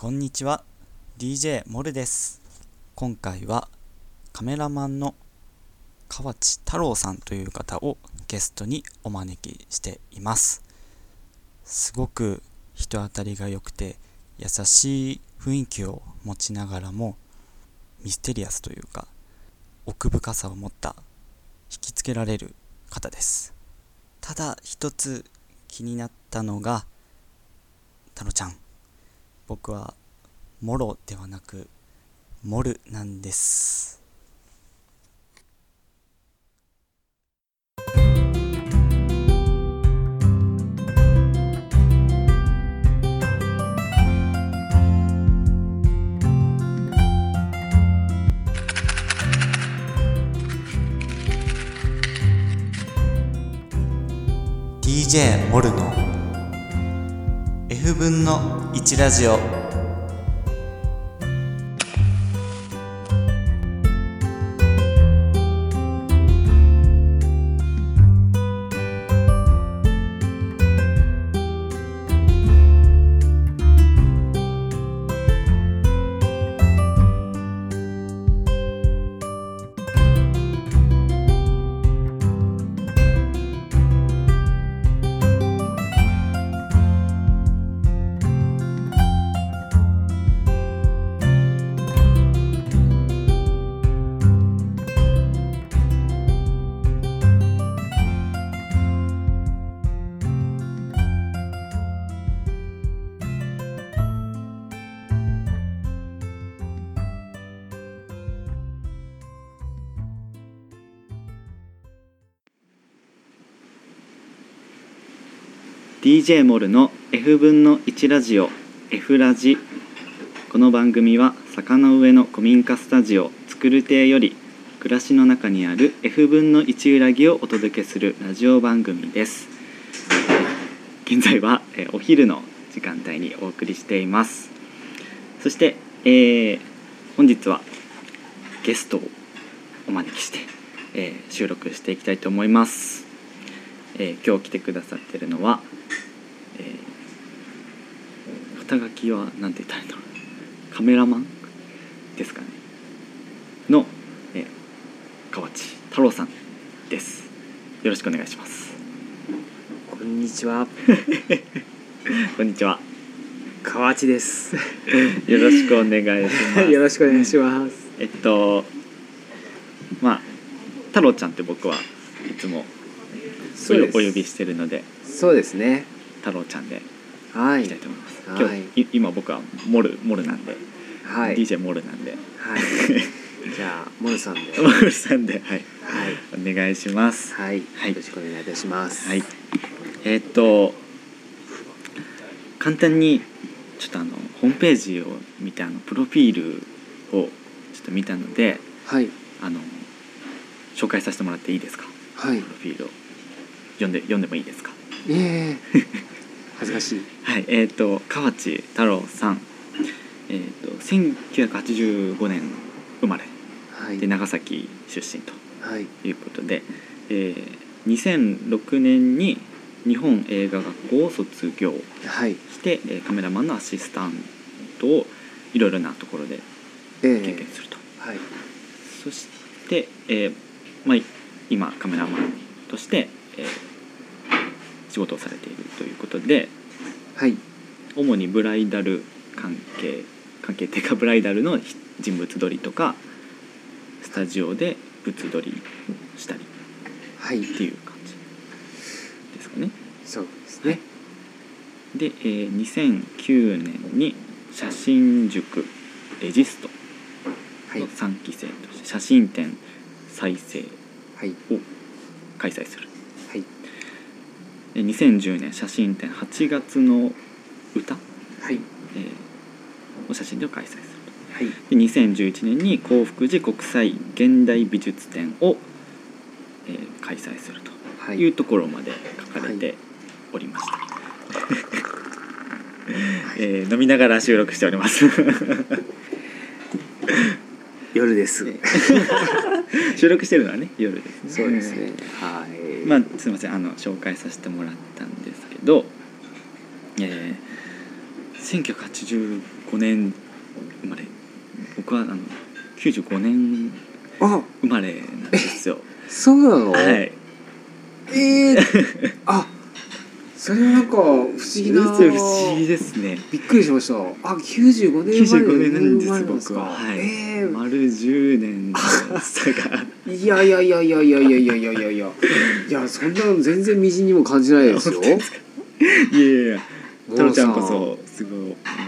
こんにちは。DJ モルです。今回はカメラマンの河内太郎さんという方をゲストにお招きしています。すごく人当たりが良くて優しい雰囲気を持ちながらもミステリアスというか奥深さを持った引きつけられる方です。ただ一つ気になったのが太郎ちゃん。僕はモロではなくモルなんです「DJ モルの F 分の1ラジオ」DJ モルの F 分の1ラジオ F ラジ。この番組は坂の上の古民家スタジオ作る亭より暮らしの中にある F 分の1裏木をお届けするラジオ番組です。現在はえお昼の時間帯にお送りしています。そして、えー本日はゲストをお招きして、えー収録していきたいと思います、えー今日来てくださってるのは肩書きは何て言ったらいいんだろうカメラマン？ですかね。の、えー河内太郎さんです。よろしくお願いします。こんにちは、こんにちは。河内です。よろしくお願いします。よろしくお願いします。えっとまあ太郎ちゃんって僕はいつもお呼びしてるのでそうですね。太郎ちゃんではいいきたい。と思います、はい今日い今僕はモルモルなんで、はい。DJ モルなんではい。じゃあ、モルさんで。モルさんではいはい。お願いしますはい。はいよろしくお願いいたします。はい。えーっと簡単にちょっとあのホームページを見てあのプロフィールをちょっと見たのではい。あの紹介させてもらっていいですか？はいプ。ロフィールを読んで読んでもいいですか？ええ。恥ずかしい。はいえーっと河内太郎さんえーっと1985年生まれはいで。長崎出身とはい。いうことで、えー2006年に日本映画学校を卒業はい。して、えーカメラマンのアシスタントをいろいろなところでえ経験すると、え。はい。そして、えーまあ、い今カメラマンとして、えー仕事をされているということではい。主にブライダル関係関係っていうかブライダルのひ人物撮りとかスタジオで物撮りをしたりはい。っていう感じですかね。そうですね。で、えー2009年に写真塾レジストはいの。3期生として写真展再生はい。を開催する2010年写真展8月の歌、はい。えーの写真展を開催するはい。とで2011年に興福寺国際現代美術展を、えー開催するとはいいうところまで書かれておりました、えー飲みながら収録しております 夜です。収録してるのはね夜ですねそうですね。はい。まあすみませんあの紹介させてもらったんですけど、えー1985年生まれ。僕はあの95年あ生まれなんですよ。そうなの、はい。えー、あそれはなんか不思議な。不思議ですね。びっくりしました。あ95年生まれ95年なんです僕ははい。えー。丸10年の差が。いやいやいやいやいやいやいやいや。いやいやいやそんなの全然みじんにも感じないですよ。本当ですかいや。いや太郎ちゃんこモそすご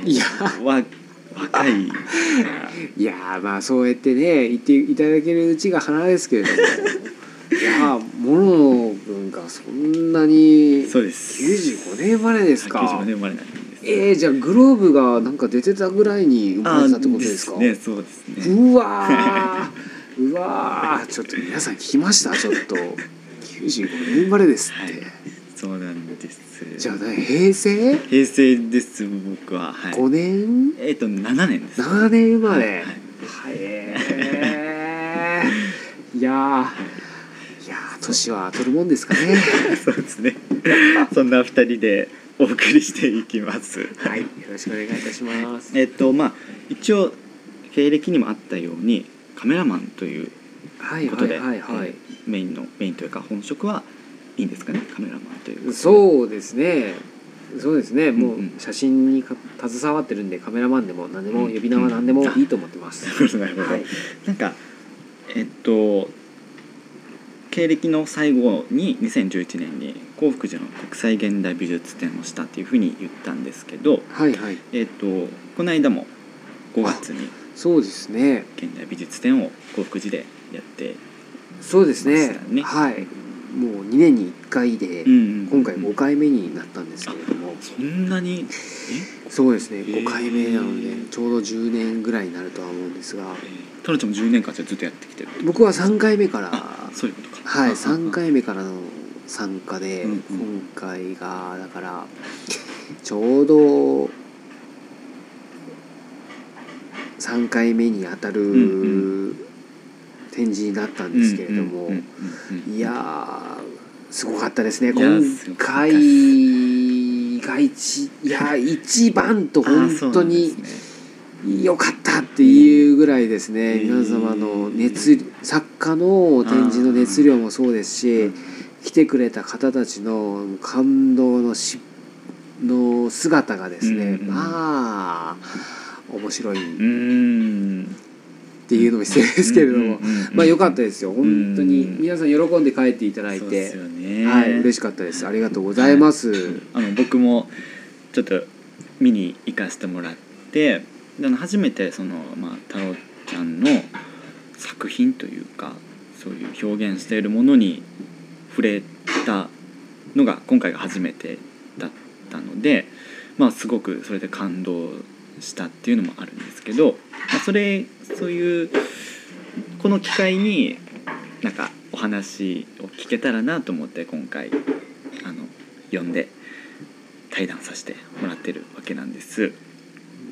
いいや。わ若い。いやーまあそうやってね言っていただけるうちが花ですけれども。いやーモノ君がそんなにそうです。95年生まれですか？95年生まれなんですえー、じゃあグローブがなんか出てたぐらいに生まれたってことですか？ねそうですね。うわー。うわー。ちょっと皆さん聞きました？ちょっと。95年生まれですって、はい。そうなんです。じゃあね平成？平成です僕は。はい。5年？えっ、と7年です。7年生まれ、はい。はえー、いいやー年は取るもんですかね。そうですね。そんな二人でお送りしていきます。はいよろしくお願いいたします。えっとまあ一応経歴にもあったようにカメラマンということで、はいはいえーメインのメインというか本職はいいんですかねカメラマンというそうですね。そうですね。もうんうん。う写真にか携わってるんでカメラマンでも何でもうん。呼び名は何でもいいと思ってます、なるほどなるほど、はい。なんかえっと経歴の最後に2011年に興福寺の国際現代美術展をしたっていうふうに言ったんですけど、はいはい。えっとこの間も5月にそうですね。現代美術展を興福寺でやって、そうですね。はい。もう2年に1回で、今回5回目になったんですけれども。そんなに？そうですね。へー。5回目なのでちょうど10年ぐらいになるとは思うんですが。えー、タロちゃんも10年間じゃずっとやってきてる僕は3回目からあそういうことか。はいあ3回目からの参加で、うんうん。今回がだからちょうど3回目にあたる、うん展示になったんですけれども、いやーすごかったですね。今回が一いや一番と本当に良かったっていうぐらいですね、うん。皆様の熱作家の展示の熱量もそうですし来てくれた方たちの感動のしの姿がですね、うんうん。まあ面白い。っていうのも失礼ですけれども、まあ良かったですよ。本当に。うん。皆さん喜んで帰っていただいて。ね。はい。嬉しかったです。ありがとうございます、あの僕もちょっと見に行かせてもらってであの初めてその、まあ、太郎ちゃんの作品というかそういう表現しているものに触れたのが今回が初めてだったので、まあ、すごくそれで感動したっていうのもあるんですけど、まあ、それそういうこの機会になんかお話を聞けたらなと思って今回あの呼んで対談させてもらってるわけなんです。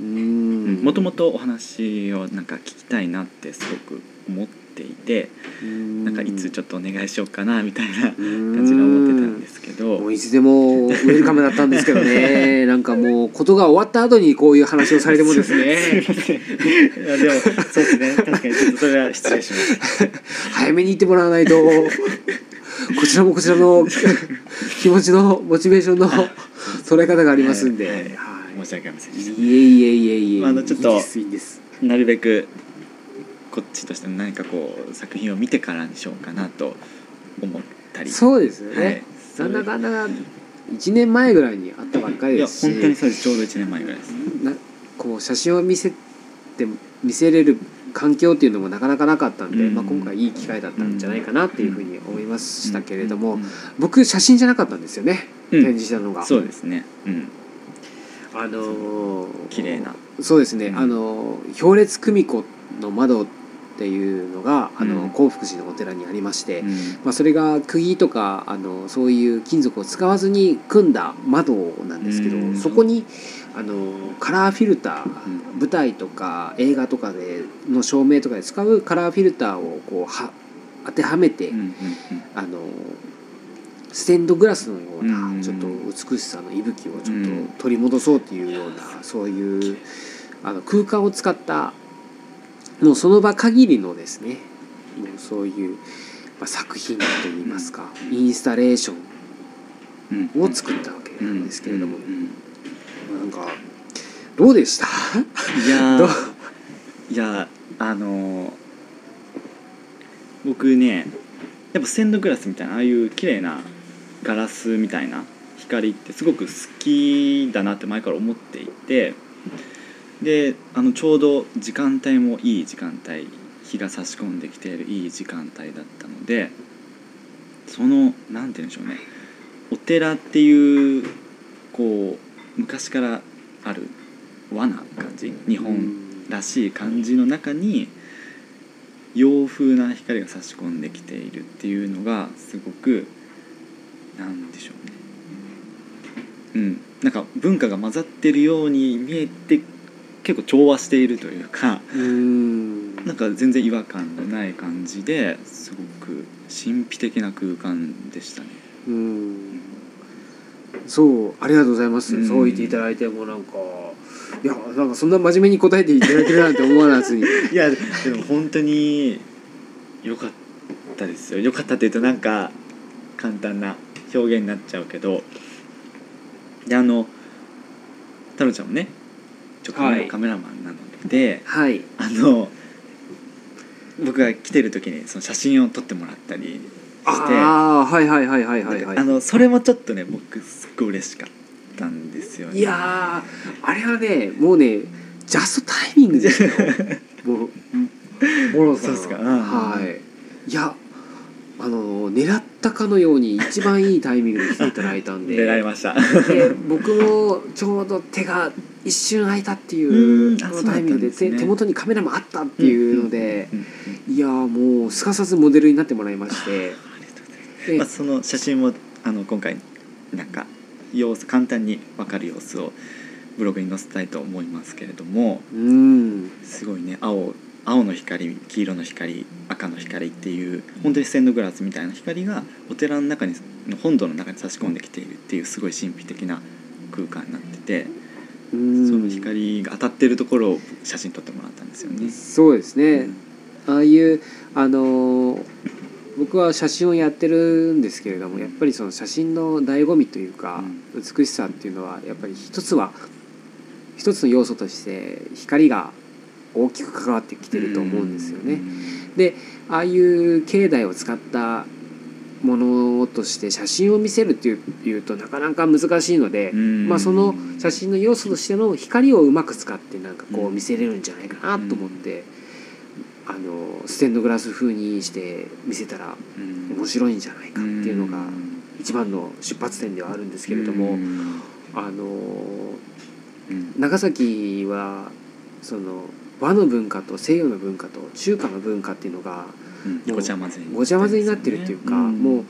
もともとお話をなんか聞きたいなってすごく思っていてなんかいつちょっとお願いしようかなみたいな感じで思ってたんですけど。もういつでもウェルカムだったんですけどね。なんかもうことが終わった後にこういう話をされてもですね。いやでもそうですね。確かにちょっとそれは失礼しました。早めに言ってもらわないと。こちらもこちらの 気持ちのモチベーションの捉え方がありますんで、はい。はい。申し訳ありませんいえいえ、まああのちょっとなるべくこっちとしても何かこう作品を見てからにしようかなと思ったり。そうですよね、はい。なんだかんだ1年前ぐらいに会ったばっかりいやですし。本当にそうです。ちょうど1年前ぐらいです。なこう写真を見せて見せれる環境っていうのもなかなかなかったんで、うん。まあ、今回いい機会だったんじゃないかなっていうふうに思いましたけれども、うん。僕写真じゃなかったんですよね、うん。展示したのが。そうですね。うん。あのー綺麗なそうですね、うん。あのー氷列久美子の窓っていうのがあの、うん。興福寺のお寺にありまして、うん。まあ、それが釘とかあのそういう金属を使わずに組んだ窓なんですけど、うん。そこにあのカラーフィルター、うん。舞台とか映画とかでの照明とかで使うカラーフィルターをこうは当てはめて、うんうんあのステンドグラスのよううん。なちょっと美しさの息吹をちょっと取り戻そうっていうようなそういうあの空間を使ったもうその場限りのですねもうそういう、まあ、作品といいますかインスタレーションうんを作ったわけなんですけれども。うん。うん。なんかどうでした？いや いやあのー僕ねやっぱステンドグラスみたいなああいう綺麗なガラスみたいな光ってすごく好きだなって前から思っていてであのちょうど時間帯もいい時間帯日が差し込んできているいい時間帯だったのでそのなんて言うんでしょうね。お寺っていうこう昔からある和な感じ日本らしい感じの中に洋風な光が差し込んできているっていうのがすごくなんでしょうね。うん。なんか文化が混ざってるように見えて結構調和しているというかうん。なんか全然違和感のない感じですごく神秘的な空間でしたね。うん。そうありがとうございます、うん。そう言っていただいてもうなんかいやなんかそんな真面目に答えていただけるなんて思わずに。いやでも本当に良かったですよ。良かったっていうとなんか簡単な表現になっちゃうけど。であの太郎ちゃんもねちょカメ,、はい。カメラマンなのではい。あの僕が来てる時にその写真を撮ってもらったりしてああはいはいはいはいはいはい。あのそれもちょっとね僕すっごい嬉しかったんですよね。いやーあれはねもうねジャストタイミングですよ。もうモロさんそうっすか。うんはい。いやあの狙ったかのように一番いいタイミングで来ていただいたんで。狙いました。で僕もちょうど手が一瞬空いたっていううんあそのタイミングで手手元にカメラもあったっていうのでいやーもうすかさずモデルになってもらいまして。まあ、その写真もあの今回なんか様子簡単に分かる様子をブログに載せたいと思いますけれどもうん。すごいね青青の光黄色の光赤の光っていう本当にステンドグラスみたいな光がお寺の中にの本堂の中に差し込んできているっていうすごい神秘的な空間になってて、うんその光が当たってるところを写真撮ってもらったんですよね。そうですね、ああいうあのー僕は写真をやってるんですけれどもやっぱりその写真の醍醐味というか、美しさっていうのはやっぱり一つは一つの要素として光が大きく関わってきてると思うんですよね。でああいう境内を使ったものとして写真を見せるっていうとなかなか難しいので、うん。まあ、その写真の要素としての光をうまく使ってなんかこううん見せれるんじゃないかなと思って、あのステンドグラス風にして見せたらうん。面白いんじゃないかっていうのがん一番の出発点ではあるんですけれども、うん。あのうん。長崎はその和の文化と西洋の文化と中華の文化っていうのがうごちゃ混ぜにごちゃ混ぜになってるっていうか、ん。もう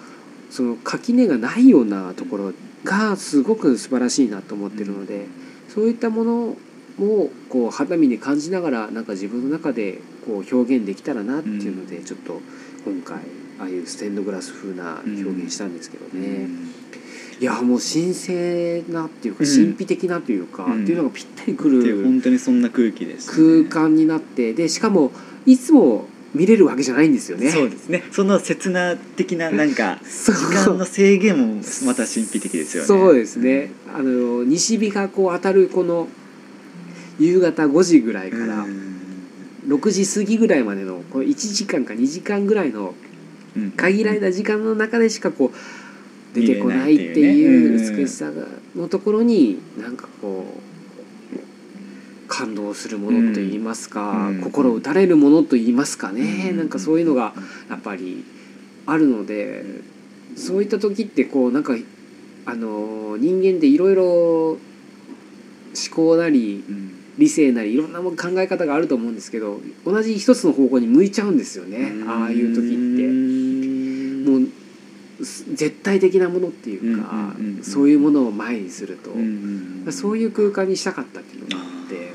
その垣根がないようなところがすごく素晴らしいなと思ってるのでそういったものをこう肌身で感じながらなんか自分の中でこう表現できたらなっていうので、うん。ちょっと今回ああいうステンドグラス風な表現したんですけどね、うんいやもう神聖なっていうかうん。神秘的なというか、うん。っていうのがぴったりくる本当にそんな空気でしたね。空間になってでしかもいつも見れるわけじゃないんですよね。そうですね。その刹那的ななんか 時間の制限もまた神秘的ですよね。そうですね。あの西日がこう当たるこの夕方5時ぐらいからうん。6時過ぎぐらいまでのこの1時間か2時間ぐらいのうん限られた時間の中でしかこう出てこないっていう美しさがのところになん。かこう感動するものといいますか、うん心打たれるものといいますかね、うんなんかそういうのがやっぱりあるのでそういった時ってこうなんかあの人間でいろいろ思考なりうん理性なりいろんなも考え方があると思うんですけど同じ一つの方向に向いちゃうんですよね。ああいう時って。もうす絶対的なものっていうか、うんうんうんうん。そういうものを前にすると、うんうんそういう空間にしたかったっていうのがあって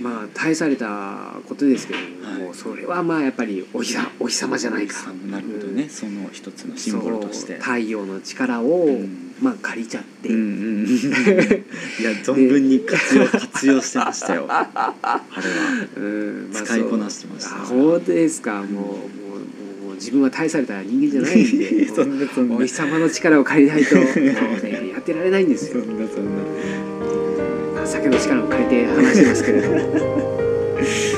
まあ大されたことですけれども、はい。それはまあやっぱりお日さお日様じゃないか。なるほどね、その一つのシンボルとして。太陽の力を、うん。まあ借りちゃって、うんいや存分に活用活用してましたよあれはうん。使いこなしてましたそうあ本当ですかもう自分は大された人間じゃないんで そんなそんな。お日様の力を借りないともう、ね、やってられないんですよ。そんなそんな。情けの力を借りて話してますけれども